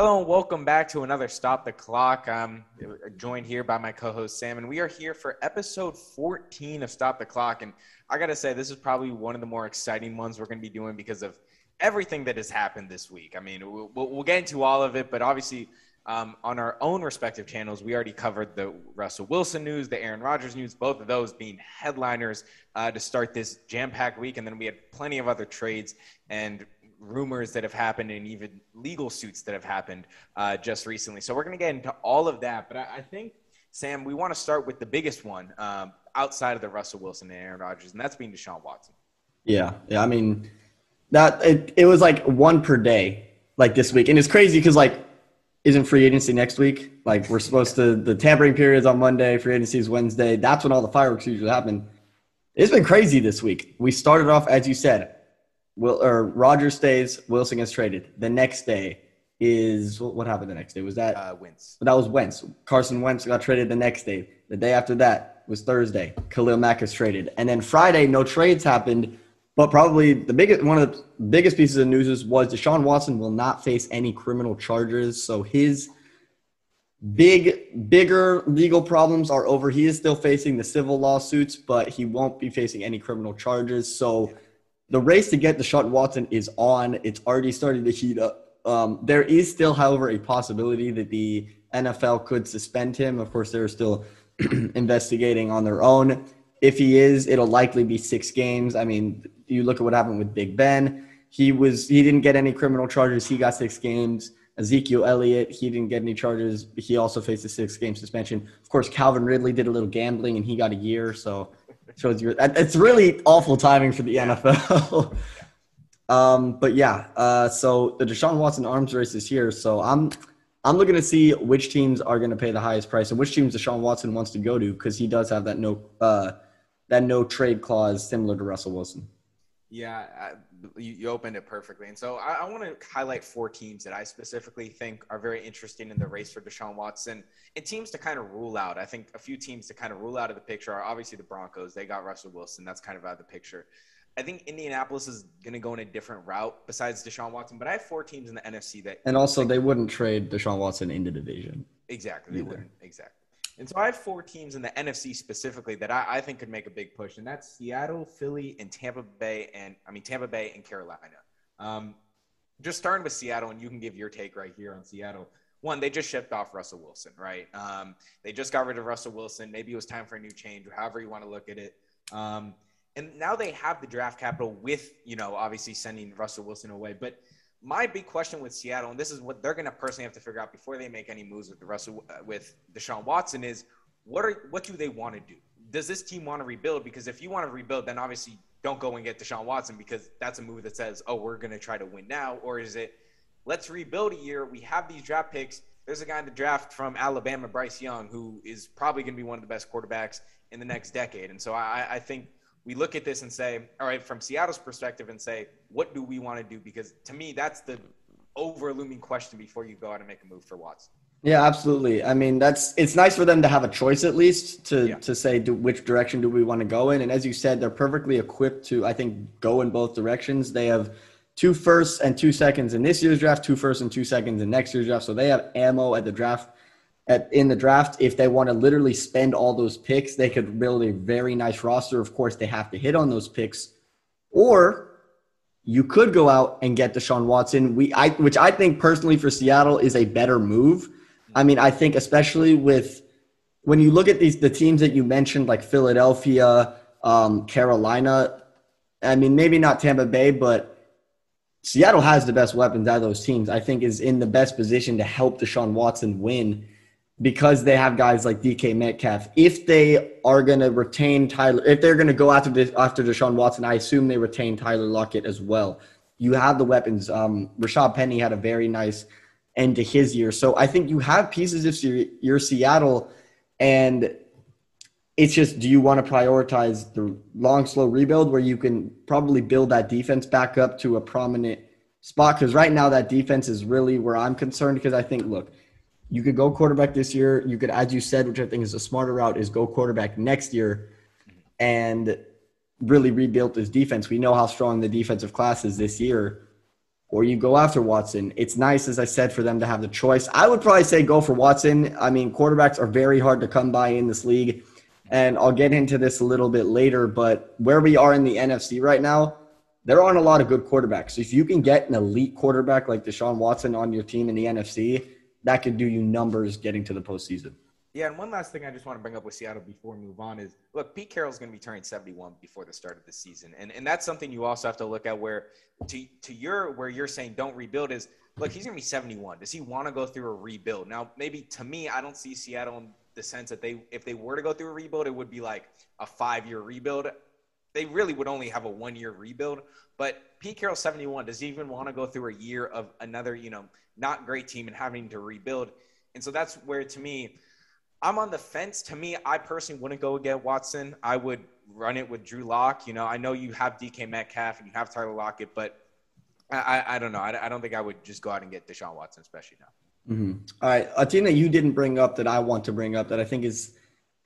Hello and welcome back to another Stop the Clock. I'm joined here by my co-host Sam, and we are here for episode 14 of Stop the Clock. And I gotta say, this is probably one of the more exciting ones we're gonna be doing because of everything that has happened this week. I mean, we'll, we'll get into all of it, but obviously, um, on our own respective channels, we already covered the Russell Wilson news, the Aaron Rodgers news, both of those being headliners uh, to start this jam-packed week, and then we had plenty of other trades and rumors that have happened and even legal suits that have happened uh, just recently. So we're going to get into all of that, but I, I think. Sam, we want to start with the biggest one um, outside of the Russell Wilson and Aaron Rodgers, and that's being Deshaun Watson. Yeah, yeah. I mean, that it, it was like one per day, like this week, and it's crazy because like, isn't free agency next week? Like we're supposed to the tampering period is on Monday, free agency is Wednesday. That's when all the fireworks usually happen. It's been crazy this week. We started off as you said, Will or Rodgers stays, Wilson gets traded. The next day is what happened the next day? Was that uh, Wentz? That was Wentz. Carson Wentz got traded the next day. The day after that was Thursday. Khalil Mack is traded, and then Friday no trades happened. But probably the biggest one of the biggest pieces of news was Deshaun Watson will not face any criminal charges. So his big, bigger legal problems are over. He is still facing the civil lawsuits, but he won't be facing any criminal charges. So the race to get Deshaun Watson is on. It's already started to heat up. Um, there is still, however, a possibility that the NFL could suspend him. Of course, they're still investigating on their own. If he is, it'll likely be six games. I mean, you look at what happened with Big Ben. He was he didn't get any criminal charges. He got six games. Ezekiel Elliott, he didn't get any charges. He also faced a six game suspension. Of course, Calvin Ridley did a little gambling and he got a year. So shows you it's really awful timing for the NFL. um, but yeah, uh, so the Deshaun Watson arms race is here. So I'm I'm looking to see which teams are going to pay the highest price and which teams Deshaun Watson wants to go to because he does have that no uh, that no trade clause similar to Russell Wilson. Yeah, I, you, you, opened it perfectly. And so I, I want to highlight four teams that I specifically think are very interesting in the race for Deshaun Watson and teams to kind of rule out. I think a few teams to kind of rule out of the picture are obviously the Broncos. They got Russell Wilson. That's kind of out of the picture. I think Indianapolis is going to go in a different route besides Deshaun Watson, but I have four teams in the NFC that. And also, they wouldn't trade Deshaun Watson into division. Exactly. They wouldn't. Exactly. And so I have four teams in the NFC specifically that I, I, think could make a big push, and that's Seattle, Philly, and Tampa Bay, and I mean Tampa Bay and Carolina. Um, just starting with Seattle, and you can give your take right here on Seattle. One, they just shipped off Russell Wilson, right? Um, they just got rid of Russell Wilson. Maybe it was time for a new change, or however you want to look at it. Um, and now they have the draft capital with, you know, obviously sending Russell Wilson away. But my big question with Seattle, and this is what they're going to personally have to figure out before they make any moves with the Russell uh, with Deshaun Watson, is what are what do they want to do? Does this team want to rebuild? Because if you want to rebuild, then obviously don't go and get Deshaun Watson because that's a move that says, oh, we're going to try to win now, or is it let's rebuild a year? We have these draft picks. There's a guy in the draft from Alabama, Bryce Young, who is probably going to be one of the best quarterbacks in the next decade. And so I, I think we look at this and say, all right, from Seattle's perspective, and say, what do we want to do? Because to me, that's the over looming question before you go out and make a move for Watson. Yeah, absolutely. I mean, that's it's nice for them to have a choice at least to yeah. to say do, which direction do we want to go in. And as you said, they're perfectly equipped to I think go in both directions. They have two firsts and two seconds in this year's draft, two firsts and two seconds in next year's draft. So they have ammo at the draft at, in the draft, if they want to literally spend all those picks, they could build a very nice roster. Of course, they have to hit on those picks, or you could go out and get Deshaun Watson. We, I, which I think personally for Seattle is a better move. I mean, I think especially with when you look at these the teams that you mentioned, like Philadelphia, um, Carolina. I mean, maybe not Tampa Bay, but Seattle has the best weapons out of those teams. I think is in the best position to help Deshaun Watson win because they have guys like DK Metcalf. If they are going to retain Tyler, if they're going to go after after Deshaun Watson, I assume they retain Tyler Lockett as well. You have the weapons. Um, Rashaad Penny had a very nice end to his year, so I think you have pieces if you're, you're Seattle, and it's just do you want to prioritize the long slow rebuild where you can probably build that defense back up to a prominent spot because right now that defense is really where I'm concerned because I think look you could go quarterback this year. You could, as you said, which I think is a smarter route, is go quarterback next year and really rebuild this defense. We know how strong the defensive class is this year. or you go after Watson. It's nice, as I said, for them to have the choice. I would probably say go for Watson. I mean, quarterbacks are very hard to come by in this league. And I'll get into this a little bit later, but where we are in the NFC right now, there aren't a lot of good quarterbacks. If you can get an elite quarterback like Deshaun Watson on your team in the NFC, that could do you numbers getting to the postseason. Yeah, and one last thing I just want to bring up with Seattle before we move on is look, Pete Carroll's going to be turning 71 before the start of the season. And and that's something you also have to look at where to to your where you're saying don't rebuild is look, he's going to be 71. Does he want to go through a rebuild? Now, maybe to me, I don't see Seattle in the sense that they if they were to go through a rebuild, it would be like a 5-year rebuild. They really would only have a 1-year rebuild, but Pete Carroll 71 does he even want to go through a year of another, you know, not great team and having to rebuild? And so that's where to me I'm on the fence. To me, I personally wouldn't go get Watson. I would run it with Drew Lock. You know, I know you have DK Metcalf and you have Tyler Lockett, but I, I don't know. I, I, don't think I would just go out and get Deshaun Watson, especially now. Mm-hmm. All right. A team that you didn't bring up that I want to bring up that I think is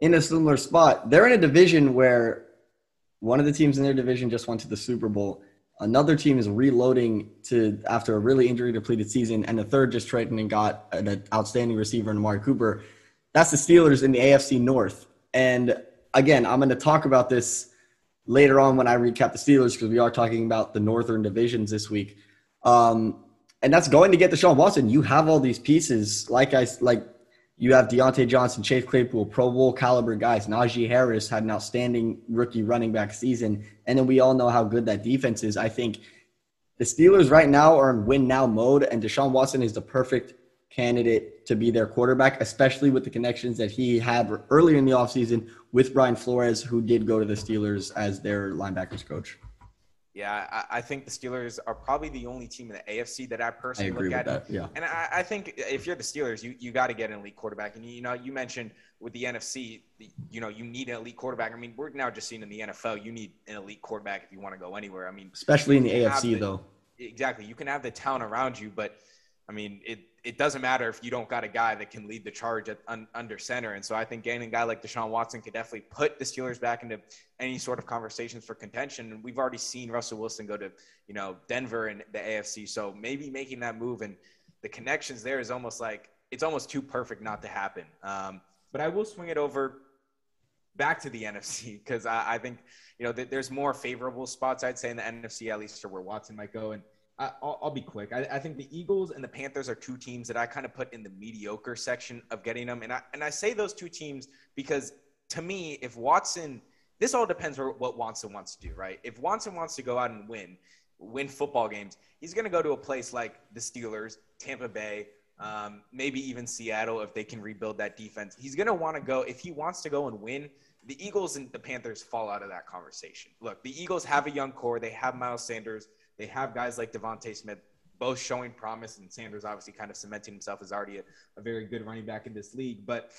in a similar spot. They're in a division where one of the teams in their division just went to the Super Bowl. Another team is reloading to after a really injury depleted season, and the third just traded and got an outstanding receiver in Amari Cooper. That's the Steelers in the AFC North. And again, I'm going to talk about this later on when I recap the Steelers because we are talking about the Northern divisions this week. Um, and that's going to get Deshaun Watson. You have all these pieces, like I like. You have Diontae Johnson, Chase Claypool, Pro Bowl caliber guys. Najee Harris had an outstanding rookie running back season, and then we all know how good that defense is. I think the Steelers right now are in win now mode, and Deshaun Watson is the perfect candidate to be their quarterback, especially with the connections that he had earlier in the offseason with Brian Flores, who did go to the Steelers as their linebackers coach. Yeah, I, I think the Steelers are probably the only team in the AFC that I personally I look at. That, yeah. And I, I, think if you're the Steelers, you, you got to get an elite quarterback. And, you know, you mentioned with the NFC, you know, you need an elite quarterback. I mean, we're now just seeing in the NFL, you need an elite quarterback if you want to go anywhere. I mean, especially in the AFC, the, though. Exactly. You can have the talent around you, but – I mean, it it doesn't matter if you don't got a guy that can lead the charge at, un, under center. And so I think getting a guy like Deshaun Watson could definitely put the Steelers back into any sort of conversations for contention. And we've already seen Russell Wilson go to, you know, Denver and the AFC. So maybe making that move and the connections there is almost like it's almost too perfect not to happen. Um, but I will swing it over back to the NFC because I, I, think, you know, there's more favorable spots, I'd say, in the NFC, at least for where Watson might go. And I'll, I'll, be quick. I, I, think the Eagles and the Panthers are two teams that I kind of put in the mediocre section of getting them, and I and I say those two teams because to me, if Watson, this all depends on what Watson wants to do, right? If Watson wants to go out and win, win football games, he's going to go to a place like the Steelers, Tampa Bay, um, maybe even Seattle if they can rebuild that defense. He's going to want to go if he wants to go and win. The Eagles and the Panthers fall out of that conversation. Look, the Eagles have a young core. They have Miles Sanders. They have guys like DeVonta Smith both showing promise, and Sanders obviously kind of cementing himself as already a, a very good running back in this league. But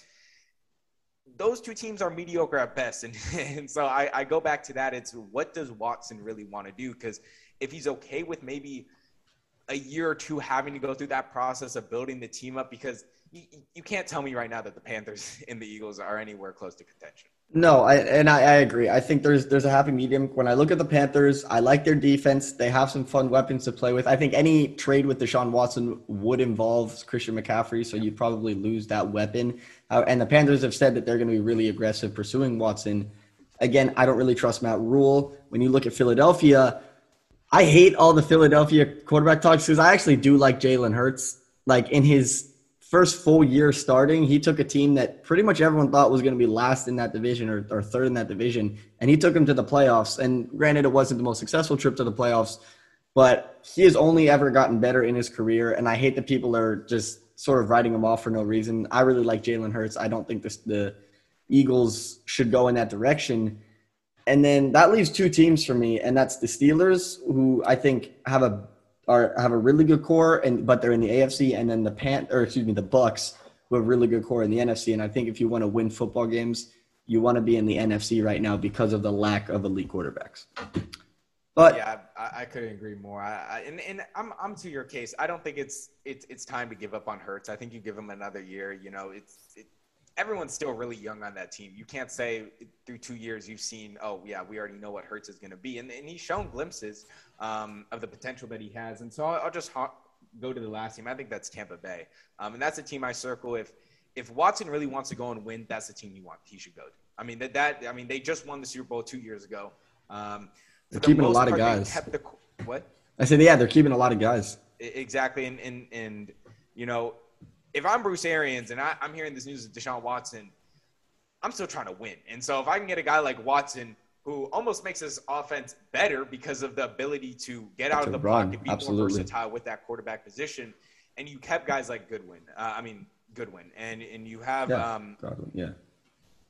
those two teams are mediocre at best. And, and so I, I, go back to that. It's what does Watson really want to do? Because if he's okay with maybe a year or two having to go through that process of building the team up, because you, you can't tell me right now that the Panthers and the Eagles are anywhere close to contention. No, I, and I, I, agree. I think there's there's a happy medium. When I look at the Panthers, I like their defense. They have some fun weapons to play with. I think any trade with Deshaun Watson would involve Christian McCaffrey, so you'd probably lose that weapon. Uh, and the Panthers have said that they're going to be really aggressive pursuing Watson. Again, I don't really trust Matt Rhule. When you look at Philadelphia, I hate all the Philadelphia quarterback talks because I actually do like Jalen Hurts. Like in his first full year starting, he took a team that pretty much everyone thought was going to be last in that division or, or third in that division, and he took them to the playoffs. And granted, it wasn't the most successful trip to the playoffs, but he has only ever gotten better in his career. And I hate that people are just sort of writing him off for no reason. I really like Jalen Hurts. I don't think this, the Eagles should go in that direction. And then that leaves two teams for me, and that's the Steelers, who I think have a are have a really good core, and but they're in the AFC, and then the Pan or excuse me, the Bucs who have really good core in the NFC. And I think if you want to win football games, you want to be in the NFC right now because of the lack of elite quarterbacks. But yeah, I, I couldn't agree more. I, I, and, and I'm I'm to your case. I don't think it's it's it's time to give up on Hurts. I think you give him another year. You know, it's it, everyone's still really young on that team. You can't say through two years you've seen, oh yeah, we already know what Hurts is going to be, and, and he's shown glimpses um, of the potential that he has. And so I'll, I'll just ha- go to the last team. I think that's Tampa Bay, um, and that's a team I circle. If if Watson really wants to go and win, that's the team you want. He should go to. I mean that that I mean they just won the Super Bowl two years ago. Um, they're the keeping a lot part, of guys. The, what? I said, yeah, they're keeping a lot of guys. Exactly, and and and you know if I'm Bruce Arians and I, am hearing this news of Deshaun Watson, I'm still trying to win. And so if I can get a guy like Watson who almost makes his offense better because of the ability to get out to of the run. pocket, be Absolutely. more versatile with that quarterback position, and you kept guys like Godwin. Uh, I mean Godwin, and and you have yeah, um, yeah.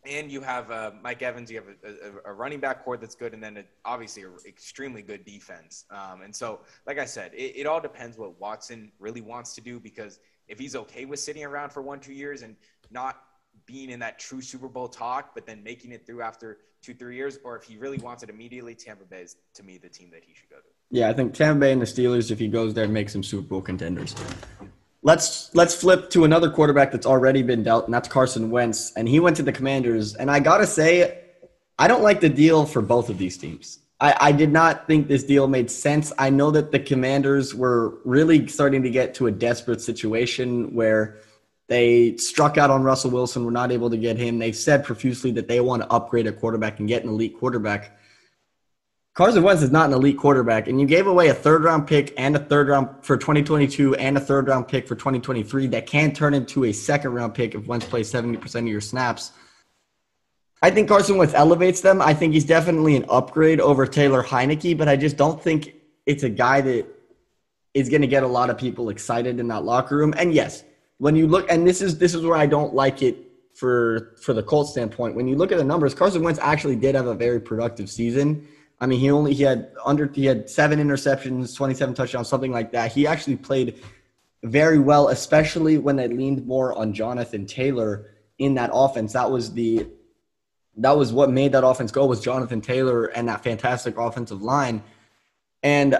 And you have uh, Mike Evans. You have a, a, a, running back core that's good, and then a, obviously an extremely good defense. Um, and so, like I said, it, it all depends what Watson really wants to do because – if he's okay with sitting around for one, two years and not being in that true Super Bowl talk, but then making it through after two, three years, or if he really wants it immediately, Tampa Bay is to me the team that he should go to. Yeah, I think Tampa Bay and the Steelers, if he goes there, makes him Super Bowl contenders. Let's let's flip to another quarterback that's already been dealt, and that's Carson Wentz. And he went to the Commanders. And I gotta say, I don't like the deal for both of these teams. I, I did not think this deal made sense. I know that the commanders were really starting to get to a desperate situation where they struck out on Russell Wilson, were not able to get him. They said profusely that they want to upgrade a quarterback and get an elite quarterback. Carson Wentz is not an elite quarterback, and you gave away a third round pick and a third round for 2022 and a third round pick for 2023 that can turn into a second round pick if Wentz plays 70% of your snaps. I think Carson Wentz elevates them. I think he's definitely an upgrade over Taylor Heinicke, but I just don't think it's a guy that is going to get a lot of people excited in that locker room. And yes, when you look, and this is this is where I don't like it for for the Colts standpoint. When you look at the numbers, Carson Wentz actually did have a very productive season. I mean, he only he had under he had seven interceptions, twenty seven touchdowns, something like that. He actually played very well, especially when they leaned more on Jonathan Taylor in that offense. That was the that was what made that offense go was Jonathan Taylor and that fantastic offensive line. And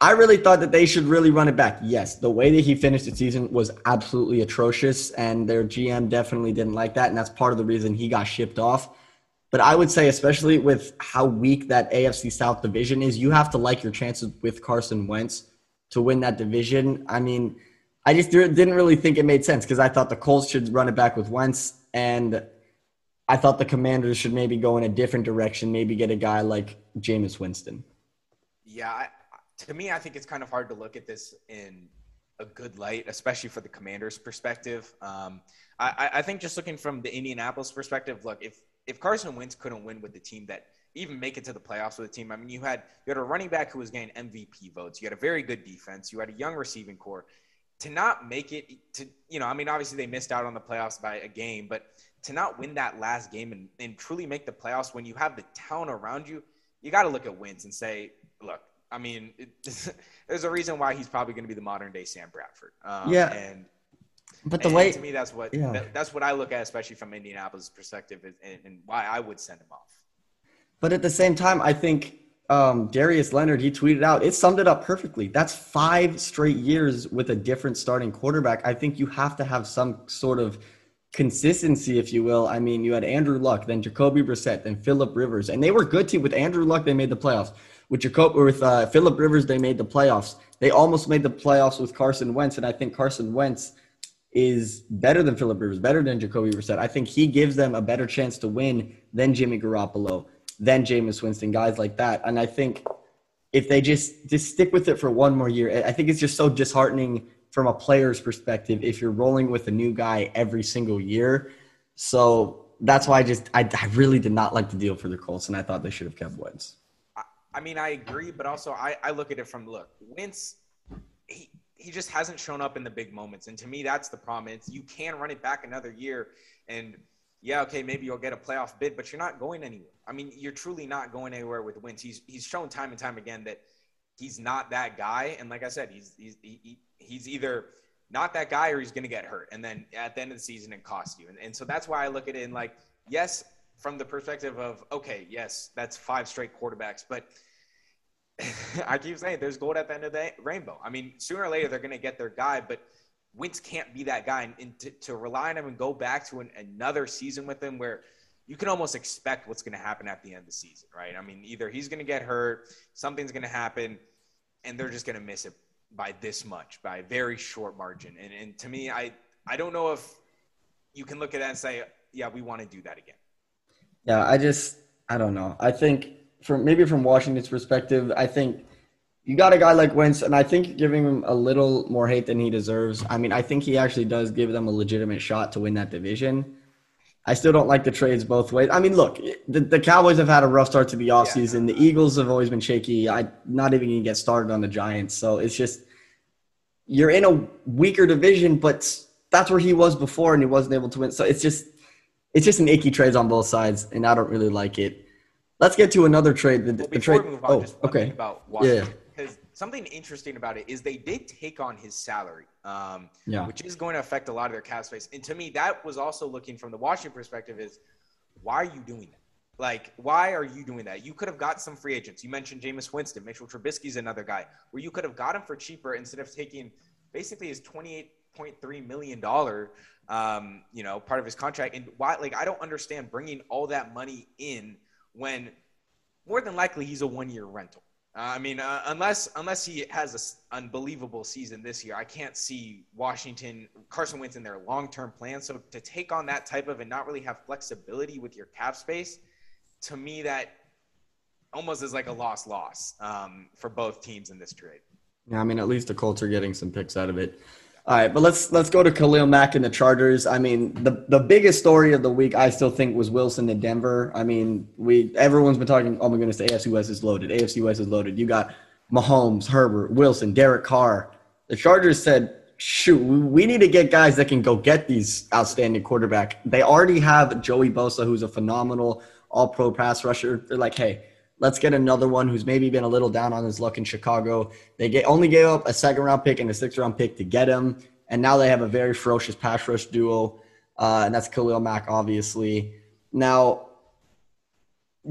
I really thought that they should really run it back. Yes, the way that he finished the season was absolutely atrocious, and their GM definitely didn't like that, and that's part of the reason he got shipped off. But I would say, especially with how weak that AFC South division is, you have to like your chances with Carson Wentz to win that division. I mean, I just didn't really think it made sense because I thought the Colts should run it back with Wentz, and I thought the Commanders should maybe go in a different direction, maybe get a guy like Jameis Winston. Yeah, to me, I think it's kind of hard to look at this in a good light, especially for the Commanders' perspective. Um, I, I, think just looking from the Indianapolis perspective, look, if if Carson Wentz couldn't win with the team that even make it to the playoffs with the team, I mean, you had you had a running back who was getting MVP votes, you had a very good defense, you had a young receiving core. To not make it to, you know, I mean, obviously they missed out on the playoffs by a game, but to not win that last game and, and truly make the playoffs when you have the town around you, you got to look at Wentz and say, look, I mean, it, there's a reason why he's probably going to be the modern day Sam Bradford. Um, yeah. And, but the and way to me, that's what yeah. that, that's what I look at, especially from Indianapolis' perspective, and, and, why I would send him off. But at the same time, I think um, Darius Leonard he tweeted out it summed it up perfectly. That's five straight years with a different starting quarterback. I think you have to have some sort of consistency, if you will. I mean, you had Andrew Luck, then Jacoby Brissett, then Philip Rivers, and they were good team. With Andrew Luck, they made the playoffs. With Jacob, with uh, Philip Rivers, they made the playoffs. They almost made the playoffs with Carson Wentz, and I think Carson Wentz is better than Philip Rivers, better than Jacoby Brissett. I think he gives them a better chance to win than Jimmy Garoppolo, than Jameis Winston, guys like that. And I think if they just just stick with it for one more year, I think it's just so disheartening from a player's perspective if you're rolling with a new guy every single year. So that's why I just I, I really did not like the deal for the Colts, and I thought they should have kept Wentz. I, mean, I agree, but also I, I look at it from look Wentz. He, he just hasn't shown up in the big moments, and to me, that's the problem. It's you can run it back another year, and yeah, okay, maybe you'll get a playoff bid, but you're not going anywhere. I mean, you're truly not going anywhere with Wentz. He's he's shown time and time again that he's not that guy, and like I said, he's he's he, he's either not that guy or he's going to get hurt. And then at the end of the season, it costs you. And, and so that's why I look at it in like, yes, from the perspective of, okay, yes, that's five straight quarterbacks. But I keep saying there's gold at the end of the rainbow. I mean, sooner or later, they're going to get their guy. But Wentz can't be that guy, and, and to, to, rely on him and go back to an, another season with him where you can almost expect what's going to happen at the end of the season, right? I mean, either he's going to get hurt, something's going to happen, and they're just going to miss it by this much, by a very short margin. And, and to me, I I don't know if you can look at that and say, yeah, we want to do that again. Yeah, I just I don't know. I think from maybe from Washington's perspective, I think you got a guy like Wentz, and I think giving him a little more hate than he deserves. I mean, I think he actually does give them a legitimate shot to win that division. I still don't like the trades both ways. I mean, look, the, the Cowboys have had a rough start to the offseason. Yeah. The Eagles have always been shaky. I not even going to get started on the Giants. So it's just you're in a weaker division, but that's where he was before, and he wasn't able to win. So it's just it's just an icky trade on both sides, and I don't really like it. Let's get to another trade. The, well, the trade. On, oh, okay. About Washington, yeah. Because something interesting about it is they did take on his salary um, yeah. which is going to affect a lot of their cap space. And to me, that was also looking from the Washington perspective is why are you doing that? Like, why are you doing that? You could have got some free agents. You mentioned Jameis Winston, Mitchell Trubisky's another guy where you could have got him for cheaper instead of taking basically his $28.3 million, um, you know, part of his contract. And why, like, I don't understand bringing all that money in when more than likely he's a one year rental. Uh, I mean, uh, unless unless he has an unbelievable season this year, I can't see Washington Carson Wentz in their long term plan. So to take on that type of and not really have flexibility with your cap space, to me that almost is like a loss loss um, for both teams in this trade. Yeah, I mean, at least the Colts are getting some picks out of it. All right, but let's let's go to Khalil Mack and the Chargers. I mean, the the biggest story of the week I still think was Wilson to Denver. I mean, we everyone's been talking. Oh my goodness, the AFC West is loaded. AFC West is loaded. You got Mahomes, Herbert, Wilson, Derek Carr. The Chargers said, "Shoot, we need to get guys that can go get these outstanding quarterback." They already have Joey Bosa, who's a phenomenal All Pro pass rusher. They're like, "Hey, Let's get another one who's maybe been a little down on his luck in Chicago. They get, only gave up a second round pick and a sixth round pick to get him. And now they have a very ferocious pass rush duo. Uh, and that's Khalil Mack, obviously. Now,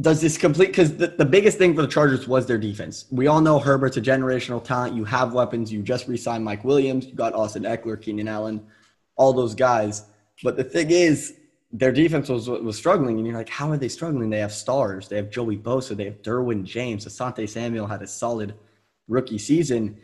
does this complete? Because the, the biggest thing for the Chargers was their defense. We all know Herbert's a generational talent. You have weapons. You just re signed Mike Williams. You got Austin Ekeler, Keenan Allen, all those guys. But the thing is, their defense was was struggling, and you're like, how are they struggling? They have stars. They have Joey Bosa. They have Derwin James. Asante Samuel had a solid rookie season.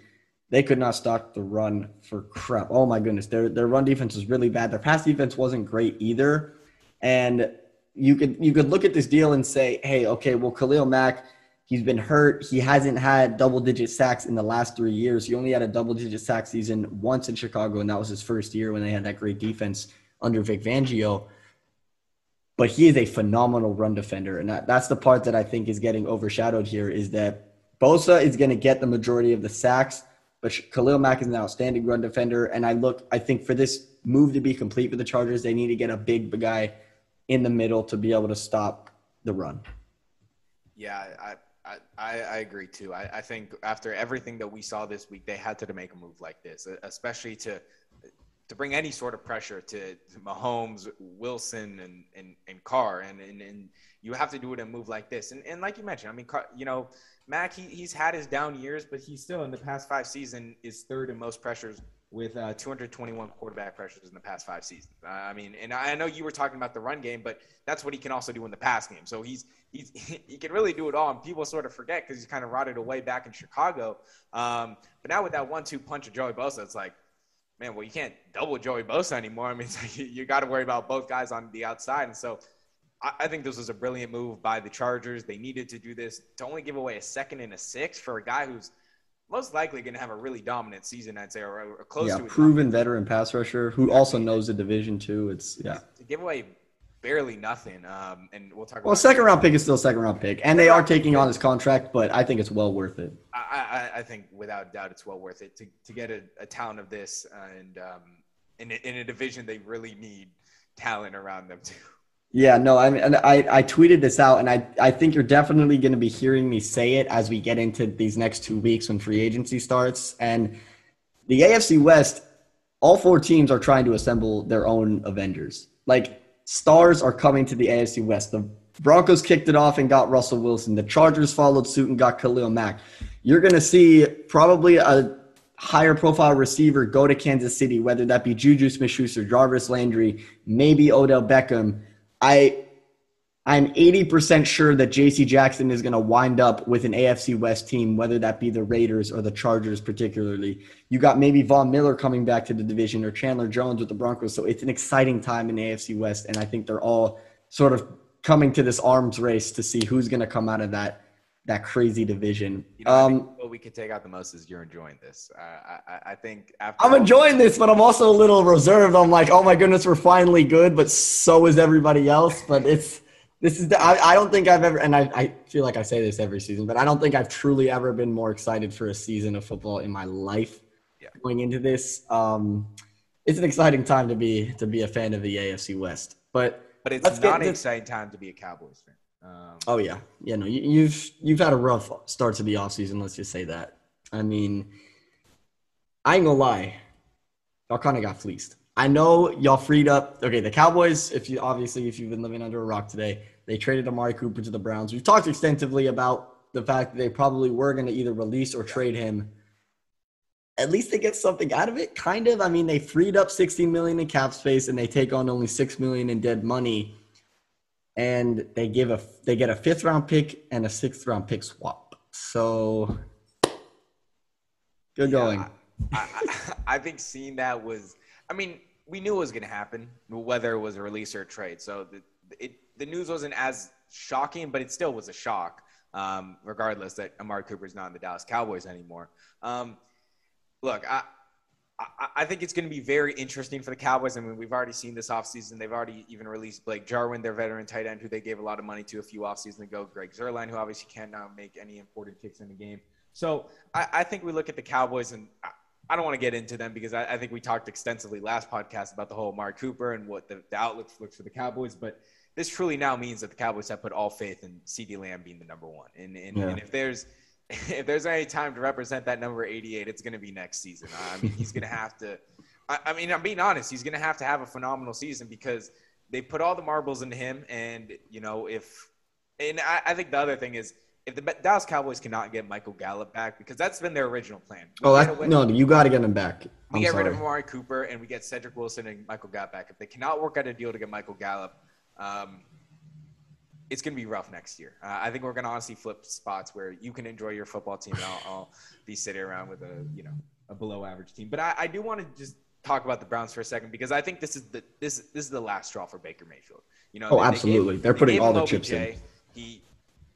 They could not stop the run for crap. Oh my goodness, their their run defense was really bad. Their pass defense wasn't great either, and you could you could look at this deal and say, hey, okay, well, Khalil Mack. He's been hurt. He hasn't had double digit sacks in the last three years. He only had a double digit sack season once in Chicago, and that was his first year when they had that great defense under Vic Fangio but he is a phenomenal run defender. And that, that's the part that I think is getting overshadowed here is that Bosa is going to get the majority of the sacks, but Khalil Mack is an outstanding run defender. And I look, I think for this move to be complete with the Chargers, they need to get a big guy in the middle to be able to stop the run. Yeah, I, I, I agree too. I, I think after everything that we saw this week, they had to make a move like this, especially to to bring any sort of pressure to, Mahomes, Wilson, and and, and Carr, and, and and you have to do it in a move like this. And and like you mentioned, I mean, you know, Mack, he, he's had his down years, but he's still in the past five seasons is third in most pressures with uh, 221 quarterback pressures in the past five seasons. I mean, and I know you were talking about the run game, but that's what he can also do in the pass game. So he's he's he can really do it all, and people sort of forget because he's kind of rotted away back in Chicago. Um, but now with that one-two punch of Joey Bosa, it's like man, well, you can't double Joey Bosa anymore. I mean, like you, you got to worry about both guys on the outside. And so I, I, think this was a brilliant move by the Chargers. They needed to do this to only give away a second and a six for a guy who's most likely going to have a really dominant season, I'd say, or, or close yeah, to a proven veteran pass rusher who also knows the division too. It's yeah. To give away barely nothing. Um, and we'll talk. Well, second round pick is still a second round pick, and they are taking on his contract, but I think it's well worth it. I, I, think without doubt it's well worth it to, to get a, a talent of this and um, in a, in a division they really need talent around them too. Yeah, no, I mean, I, I tweeted this out, and I, I think you're definitely going to be hearing me say it as we get into these next two weeks when free agency starts. And the AFC West, all four teams are trying to assemble their own Avengers. Like, stars are coming to the AFC West. The Broncos kicked it off and got Russell Wilson. The Chargers followed suit and got Khalil Mack. You're going to see probably a higher profile receiver go to Kansas City, whether that be Juju Smith-Schuster, Jarvis Landry, maybe Odell Beckham. I I'm 80% sure that JC Jackson is going to wind up with an AFC West team, whether that be the Raiders or the Chargers, particularly. You got maybe Von Miller coming back to the division or Chandler Jones with the Broncos. So it's an exciting time in AFC West. And I think they're all sort of coming to this arms race to see who's going to come out of that that crazy division. You know, um, what we could take out the most is you're enjoying this. Uh, I, I, think I'm enjoying this, but I'm also a little reserved. I'm like, oh my goodness, we're finally good, but so is everybody else. But it's this is the, I, I don't think I've ever, and I, I feel like I say this every season, but I don't think I've truly ever been more excited for a season of football in my life. Yeah. Going into this, um, it's an exciting time to be to be a fan of the AFC West, but but it's not an exciting time to be a Cowboys fan. Um, oh yeah, yeah. No, you, you've you've had a rough start to the offseason. Let's just say that. I mean, I ain't gonna lie, y'all kind of got fleeced. I know y'all freed up. Okay, the Cowboys. If you obviously, if you've been living under a rock today, they traded Amari Cooper to the Browns. We've talked extensively about the fact that they probably were going to either release or trade him. At least they get something out of it, kind of. I mean, they freed up 16 million in cap space and they take on only six million in dead money and they give a they get a fifth round pick and a sixth round pick swap. So good going. I, I, I, think seeing that was, I mean, we knew it was going to happen, whether it was a release or a trade. So the, it, the news wasn't as shocking, but it still was a shock, um, regardless that Amari Cooper is not in the Dallas Cowboys anymore. Um, look, I, I, think it's going to be very interesting for the Cowboys. I mean, we've already seen this offseason. They've already even released Blake Jarwin, their veteran tight end, who they gave a lot of money to a few offseasons ago. Greg Zuerlein, who obviously can now make any important kicks in the game. So I, I think we look at the Cowboys, and I, I don't want to get into them because I, I, think we talked extensively last podcast about the whole Mark Cooper and what the, the outlook looks for the Cowboys. But this truly now means that the Cowboys have put all faith in CeeDee Lamb being the number one. And, and, yeah. and if there's – if there's any time to represent that number 88, it's going to be next season. I mean, he's going to have to. I, I, mean, I'm being honest. He's going to have to have a phenomenal season because they put all the marbles into him, and you know, if and I, I think the other thing is if the Dallas Cowboys cannot get Michael Gallup back because that's been their original plan. We oh, that, no, you got to get him back. I'm we get sorry. rid of Amari Cooper and we get Cedric Wilson and Michael Gallup back. If they cannot work out a deal to get Michael Gallup, um, it's going to be rough next year. Uh, I think we're going to honestly flip spots where you can enjoy your football team, and I'll, I'll be sitting around with a you know a below average team. But I, I do want to just talk about the Browns for a second because I think this is the this this is the last straw for Baker Mayfield. You know, oh, they, absolutely, they they're putting they all the chips in. He,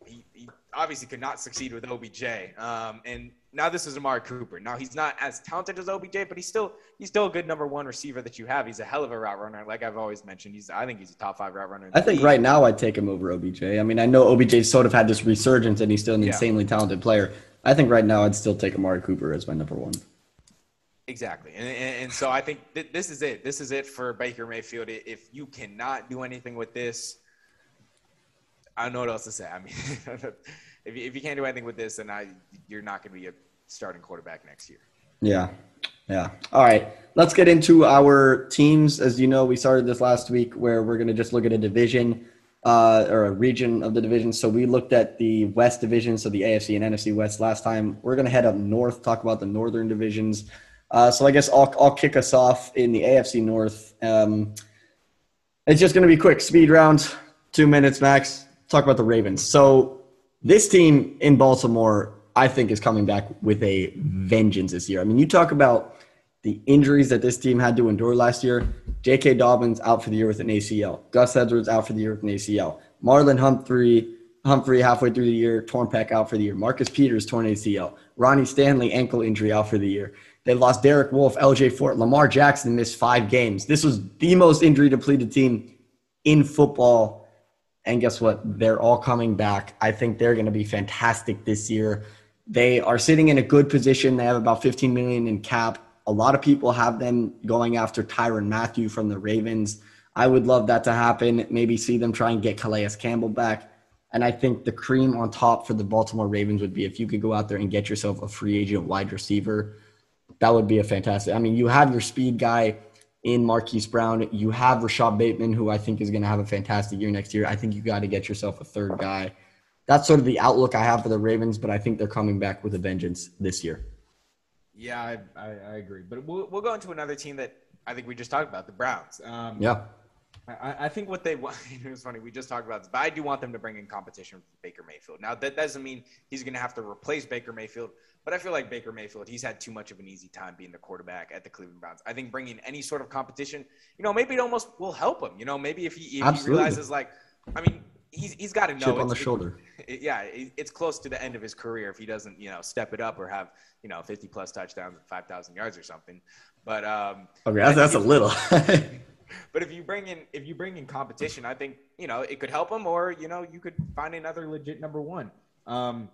he he obviously could not succeed with OBJ, um, and now this is Amari Cooper. Now he's not as talented as OBJ, but he's still he's still a good number one receiver that you have. He's a hell of a route runner, like I've always mentioned. He's I think he's a top five route runner. I think league. right now I'd take him over OBJ. I mean, I know OBJ sort of had this resurgence, and he's still an yeah. insanely talented player. I think right now I'd still take Amari Cooper as my number one. Exactly, and, and, and so I think th- this is it. This is it for Baker Mayfield. If you cannot do anything with this, I don't know what else to say. I mean, if, you, if you can't do anything with this, then I you're not going to be a starting quarterback next year. Yeah. Yeah. All right. Let's get into our teams. As you know, we started this last week where we're going to just look at a division uh, or a region of the division. So we looked at the West division, so the AFC and NFC West last time. We're going to head up north, talk about the northern divisions. Uh, so I guess I'll, I'll kick us off in the AFC North. Um, it's just going to be quick speed round, two minutes max. Talk about the Ravens. So this team in Baltimore I think is coming back with a vengeance this year. I mean, you talk about the injuries that this team had to endure last year. J.K. Dobbins out for the year with an ACL. Gus Edwards out for the year with an ACL. Marlon Humphrey, Humphrey halfway through the year, torn pec out for the year. Marcus Peters torn ACL. Ronnie Stanley ankle injury out for the year. They lost Derek Wolfe, L.J. Fort, Lamar Jackson missed five games. This was the most injury depleted team in football. And guess what? They're all coming back. I think they're going to be fantastic this year. They are sitting in a good position. They have about 15 million in cap. A lot of people have them going after Tyrann Mathieu from the Ravens. I would love that to happen. Maybe see them try and get Calais Campbell back. And I think the cream on top for the Baltimore Ravens would be if you could go out there and get yourself a free agent wide receiver. That would be a fantastic. I mean, you have your speed guy in Marquise Brown. You have Rashod Bateman, who I think is going to have a fantastic year next year. I think you got to get yourself a third guy that's sort of the outlook I have for the Ravens, but I think they're coming back with a vengeance this year. Yeah, I, I, I, agree. But we'll, we'll go into another team that I think we just talked about, the Browns. Um, yeah. I, I, think what they want, it was funny, we just talked about this, but I do want them to bring in competition with Baker Mayfield. Now, that doesn't mean he's going to have to replace Baker Mayfield, but I feel like Baker Mayfield, he's had too much of an easy time being the quarterback at the Cleveland Browns. I think bringing any sort of competition, you know, maybe it almost will help him. You know, maybe if he, if he realizes, like, I mean, he's, he's got to know. Chip on the shoulder. It, yeah, it's close to the end of his career if he doesn't, you know, step it up or have, you know, 50 plus touchdowns, 5,000 yards or something. But um, okay, that's, that's a little. but if you bring in if you bring in competition, I think you know it could help them, or you know you could find another legit number one. Um,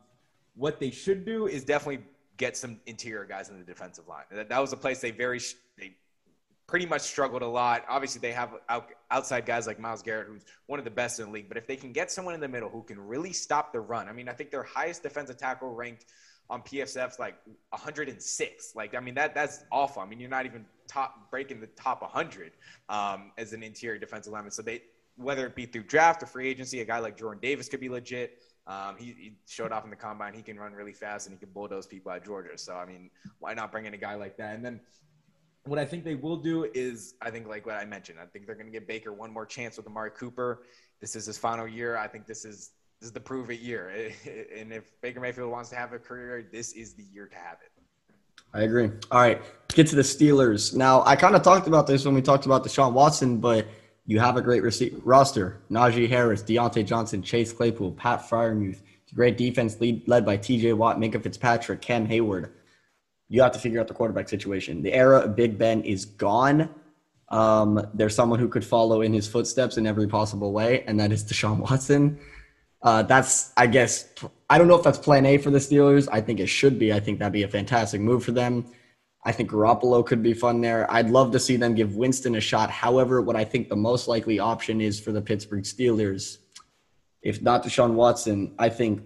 what they should do is definitely get some interior guys in the defensive line. That, that was a place they very they pretty much struggled a lot. Obviously, they have out, outside guys like Myles Garrett, who's one of the best in the league. But if they can get someone in the middle who can really stop the run, I mean, I think their highest defensive tackle ranked on PFF's like 106. Like, I mean, that that's awful. I mean, you're not even top breaking the top 100 um, as an interior defensive lineman. So they, whether it be through draft or free agency, a guy like Jordan Davis could be legit. Um, he, he, showed off in the combine. He can run really fast and he can bulldoze people at Georgia. So I mean, why not bring in a guy like that? And then what I think they will do is, I think like what I mentioned, I think they're going to give Baker one more chance with Amari Cooper. This is his final year. I think this is this is the prove it year. And if Baker Mayfield wants to have a career, this is the year to have it. I agree. All right, get to the Steelers. Now, I kind of talked about this when we talked about Deshaun Watson, but you have a great rece- roster. Najee Harris, Diontae Johnson, Chase Claypool, Pat Freiermuth. Great defense lead, led by TJ Watt, Minkah Fitzpatrick, Cam Heyward. You have to figure out the quarterback situation. The era of Big Ben is gone. Um, there's someone who could follow in his footsteps in every possible way, and that is Deshaun Watson. Uh, that's, I guess, I don't know if that's plan A for the Steelers. I think it should be. I think that'd be a fantastic move for them. I think Garoppolo could be fun there. I'd love to see them give Winston a shot. However, what I think the most likely option is for the Pittsburgh Steelers, if not Deshaun Watson, I think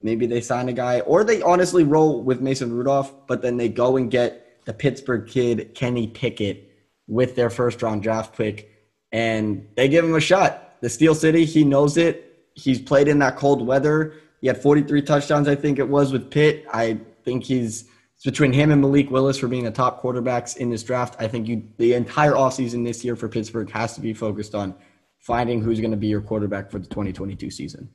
maybe they sign a guy or they honestly roll with Mason Rudolph, but then they go and get the Pittsburgh kid, Kenny Pickett, with their first round draft pick, and they give him a shot. The Steel City, he knows it he's played in that cold weather. He had 43 touchdowns, I think it was, with Pitt. I think he's between him and Malik Willis for being the top quarterbacks in this draft. I think you the entire offseason this year for Pittsburgh has to be focused on finding who's going to be your quarterback for the 2022 season.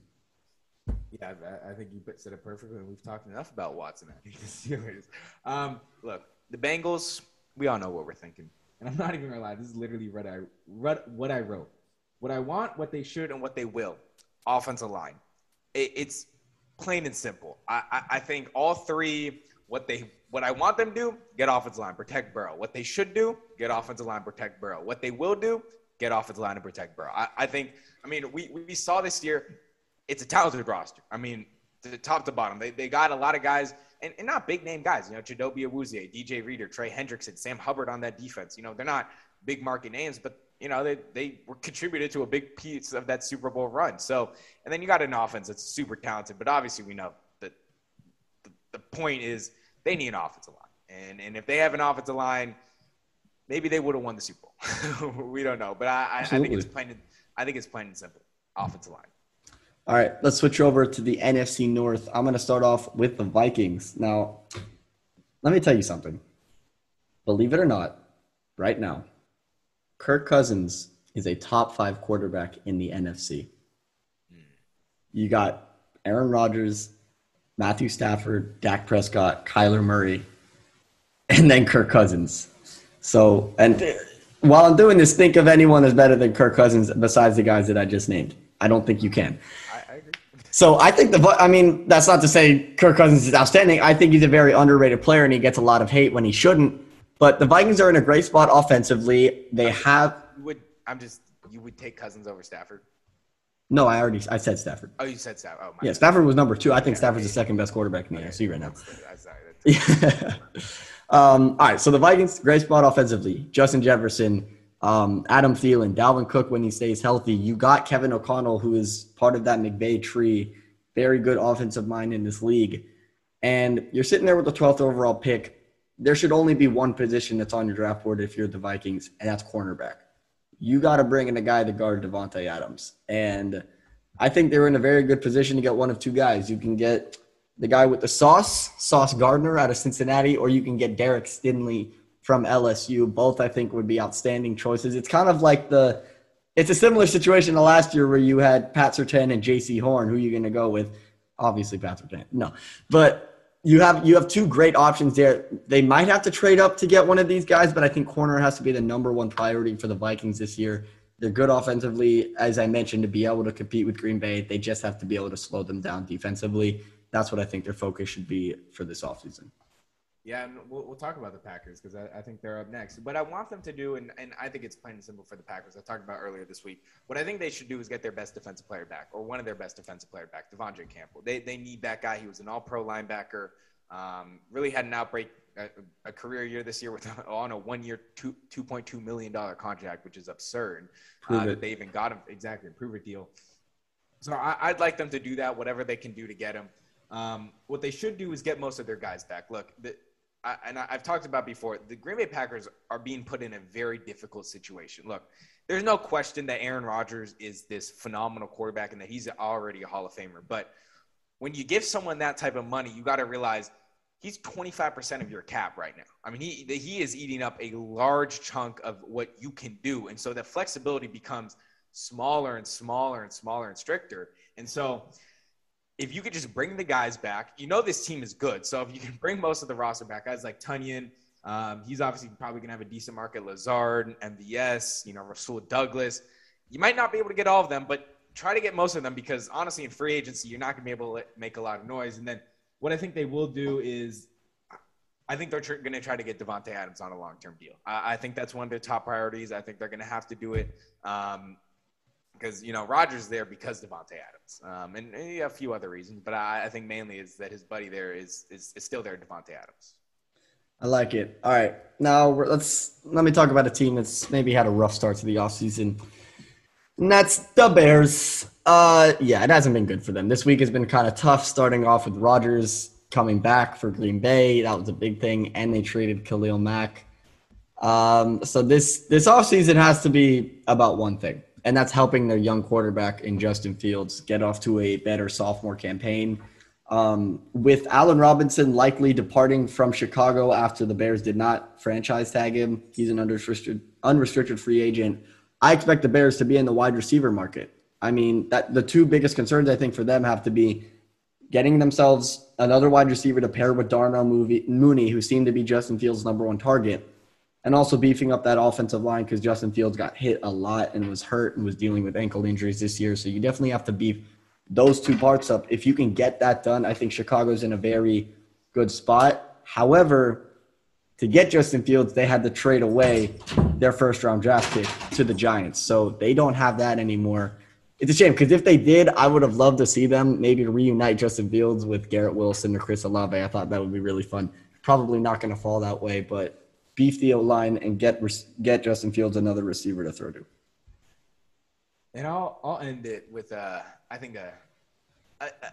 Yeah, I think you said it perfectly. We've talked enough about Watson. I think the Steelers. Um, look, the Bengals. We all know what we're thinking, and I'm not even gonna lie. This is literally what I what I wrote. What I want, what they should, and what they will offensive line. It, it's plain and simple. I, I, I, think all three, what they what I want them to do, get offensive line, protect Burrow. What they should do, get offensive line, protect Burrow. What they will do, get offensive line and protect Burrow. I, I think, I mean, we, we saw this year, it's a talented roster. I mean, the top to bottom, they, they got a lot of guys, and, and not big name guys, you know, Chidobe Awuzie, DJ Reader, Trey Hendrickson, Sam Hubbard on that defense. You know, they're not big market names, but you know, they, they were contributed to a big piece of that Super Bowl run. So, and then you got an offense that's super talented, but obviously we know that the, the point is they need an offensive line. And, and if they have an offensive line, maybe they would have won the Super Bowl. we don't know, but I, I, think it's plain. I think it's plain and simple. Offensive line. All right, let's switch over to the NFC North. I'm going to start off with the Vikings. Now, let me tell you something. Believe it or not, right now, Kirk Cousins is a top five quarterback in the NFC. Hmm. You got Aaron Rodgers, Matthew Stafford, Dak Prescott, Kyler Murray, and then Kirk Cousins. So, and while I'm doing this, think of anyone that's better than Kirk Cousins besides the guys that I just named. I don't think you can. I, I agree. So I think the, I mean, that's not to say Kirk Cousins is outstanding. I think he's a very underrated player and he gets a lot of hate when he shouldn't. But the Vikings are in a great spot offensively. They have. would I'm just you would take Cousins over Stafford? No, I already I said Stafford. Oh, you said Stafford. Oh, yeah, God. Stafford was number two. I think yeah, Stafford's the second best quarterback in the okay. NFC right now. Um, all right, so the Vikings great spot offensively. Justin Jefferson, um, Adam Thielen, Dalvin Cook when he stays healthy. You got Kevin O'Connell, who is part of that McVay tree. Very good offensive mind in this league. And you're sitting there with the 12th overall pick there should only be one position that's on your draft board if you're the Vikings, and that's cornerback. You got to bring in a guy to guard Davante Adams, and I think they're in a very good position to get one of two guys. You can get the guy with the sauce, Sauce Gardner out of Cincinnati, or you can get Derek Stingley from LSU. Both I think would be outstanding choices. It's kind of like the it's a similar situation to last year where you had Pat Surtain and Jaycee Horn. Who are you going to go with? Obviously, Pat Surtain. No, but you have you have two great options there. They might have to trade up to get one of these guys, but I think corner has to be the number one priority for the Vikings this year. They're good offensively, as I mentioned, to be able to compete with Green Bay. They just have to be able to slow them down defensively. That's what I think their focus should be for this offseason. Yeah, and we'll, we'll talk about the Packers because I, I, think they're up next. But I want them to do, and, and I think it's plain and simple for the Packers. I talked about earlier this week. What I think they should do is get their best defensive player back, or one of their best defensive player back, De'Vondre Campbell. They, they need that guy. He was an all-pro linebacker. Um, really had an outbreak, a, a, career year this year with on a one-year, two two point two million dollar contract, which is absurd. Uh, that they even got him exactly prove a deal. So I, would like them to do that, whatever they can do to get him. Um, what they should do is get most of their guys back. Look, the, I, and I, have talked about before, the Green Bay Packers are being put in a very difficult situation. Look, there's no question that Aaron Rodgers is this phenomenal quarterback and that he's already a Hall of Famer. But when you give someone that type of money, you got to realize he's 25% of your cap right now. I mean, he he is eating up a large chunk of what you can do, and so the flexibility becomes smaller and smaller and smaller and stricter. And so, if you could just bring the guys back, you know this team is good. So if you can bring most of the roster back, guys like Tonyan, um, he's obviously probably gonna have a decent market. Lazard, MVS, you know, Rasul Douglas. You might not be able to get all of them, but try to get most of them because honestly, in free agency, you're not gonna be able to make a lot of noise. And then what I think they will do is, I think they're tr- going to try to get Davante Adams on a long term deal. I-, I, think that's one of their top priorities. I think they're going to have to do it because you know Rodgers there because Davante Adams, um, and, and a few other reasons. But I, I, think mainly is that his buddy there is is, is still there, Davante Adams. I like it. All right, now let's let me talk about a team that's maybe had a rough start to the offseason. And that's the Bears. Uh, yeah, it hasn't been good for them. This week has been kind of tough, starting off with Rodgers coming back for Green Bay. That was a big thing, and they traded Khalil Mack. Um, so this this offseason has to be about one thing, and that's helping their young quarterback in Justin Fields get off to a better sophomore campaign. Um, with Allen Robinson likely departing from Chicago after the Bears did not franchise tag him, he's an unrestricted unrestricted free agent. I expect the Bears to be in the wide receiver market. I mean, that the two biggest concerns I think for them have to be getting themselves another wide receiver to pair with Darnell Mooney, who seemed to be Justin Fields' number one target, and also beefing up that offensive line because Justin Fields got hit a lot and was hurt and was dealing with ankle injuries this year. So you definitely have to beef those two parts up. If you can get that done, I think Chicago's in a very good spot. However, to get Justin Fields, they had to trade away their first round draft pick to the Giants. So they don't have that anymore. It's a shame because if they did, I would have loved to see them maybe reunite Justin Fields with Garrett Wilson or Chris Olave. I thought that would be really fun. Probably not going to fall that way, but beef the line and get get Justin Fields another receiver to throw to. And I'll I'll end it with uh I think a, a, a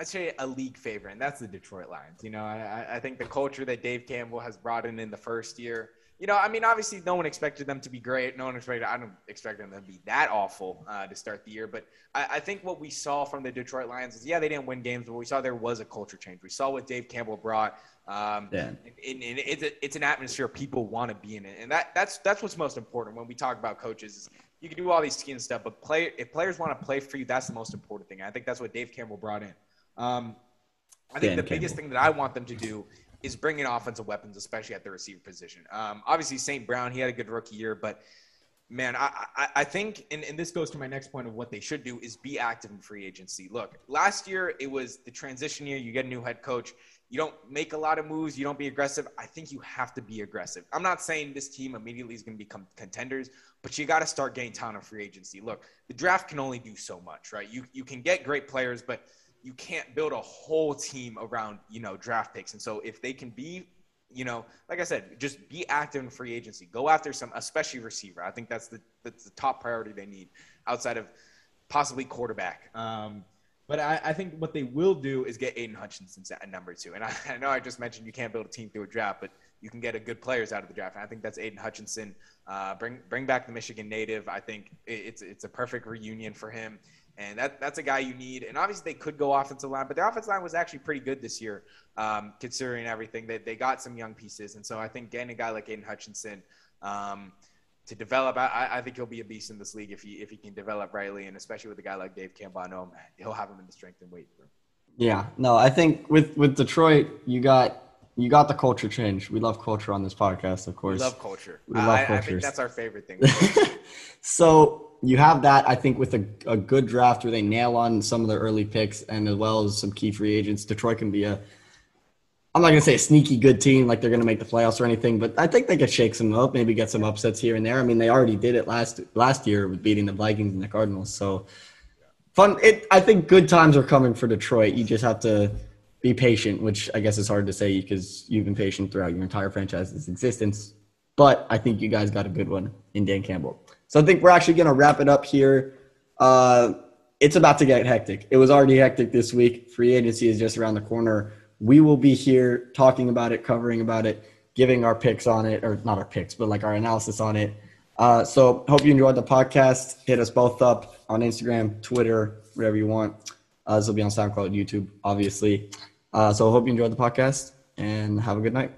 I'd say a league favorite, and that's the Detroit Lions. You know, I, I think the culture that Dave Campbell has brought in in the first year. You know, I mean, obviously, no one expected them to be great. No one expected. I don't expect them to be that awful uh, to start the year. But I, I, think what we saw from the Detroit Lions is, yeah, they didn't win games, but we saw there was a culture change. We saw what Dave Campbell brought. Um, yeah. And, and, it's, a, it's an atmosphere people want to be in, it, and that that's that's what's most important when we talk about coaches. Is you can do all these scheme stuff, but play if players want to play for you, that's the most important thing. I think that's what Dave Campbell brought in. Um, I think Dan the Campbell. biggest thing that I want them to do is bring in offensive weapons, especially at the receiver position. Um, obviously, St. Brown, he had a good rookie year, but man, I, I, I think, and, and this goes to my next point of what they should do is be active in free agency. Look, last year it was the transition year. You get a new head coach. You don't make a lot of moves. You don't be aggressive. I think you have to be aggressive. I'm not saying this team immediately is going to become contenders, but you got to start getting talent in free agency. Look, the draft can only do so much, right? You you can get great players, but – you can't build a whole team around you know draft picks. And so if they can be, you know, like I said, just be active in free agency. Go after some, especially receiver. I think that's the that's the top priority they need outside of possibly quarterback. Um, but I, I, think what they will do is get Aidan Hutchinson at number two. And I, I, know I just mentioned you can't build a team through a draft, but you can get a good players out of the draft. And I think that's Aidan Hutchinson. Uh, bring bring back the Michigan native. I think it's it's a perfect reunion for him. And that, that's a guy you need. And obviously, they could go offensive line, but the offensive line was actually pretty good this year, um, considering everything. They, they got some young pieces. And so I think getting a guy like Aidan Hutchinson um, to develop, I, I think he'll be a beast in this league if he, if he can develop rightly. And especially with a guy like Dave Campbell, I know he'll have him in the strength and weight room. Yeah, no, I think with, with Detroit, you got you got the culture change. We love culture on this podcast, of course. We love culture. We love I, I think that's our favorite thing. so you have that, I think, with a, a good draft where they nail on some of the early picks and as well as some key free agents. Detroit can be a, I'm not going to say a sneaky good team like they're going to make the playoffs or anything, but I think they could shake some up, maybe get some upsets here and there. I mean, they already did it last last year with beating the Vikings and the Cardinals. So fun. It, I think good times are coming for Detroit. You just have to be patient, which I guess is hard to say because you've been patient throughout your entire franchise's existence. But I think you guys got a good one in Dan Campbell. So I think we're actually going to wrap it up here. Uh, it's about to get hectic. It was already hectic this week. Free agency is just around the corner. We will be here talking about it, covering about it, giving our picks on it, or not our picks, but like our analysis on it. Uh, so hope you enjoyed the podcast. Hit us both up on Instagram, Twitter, wherever you want. Uh, this will be on SoundCloud, YouTube, obviously. Uh, so I hope you enjoyed the podcast and have a good night.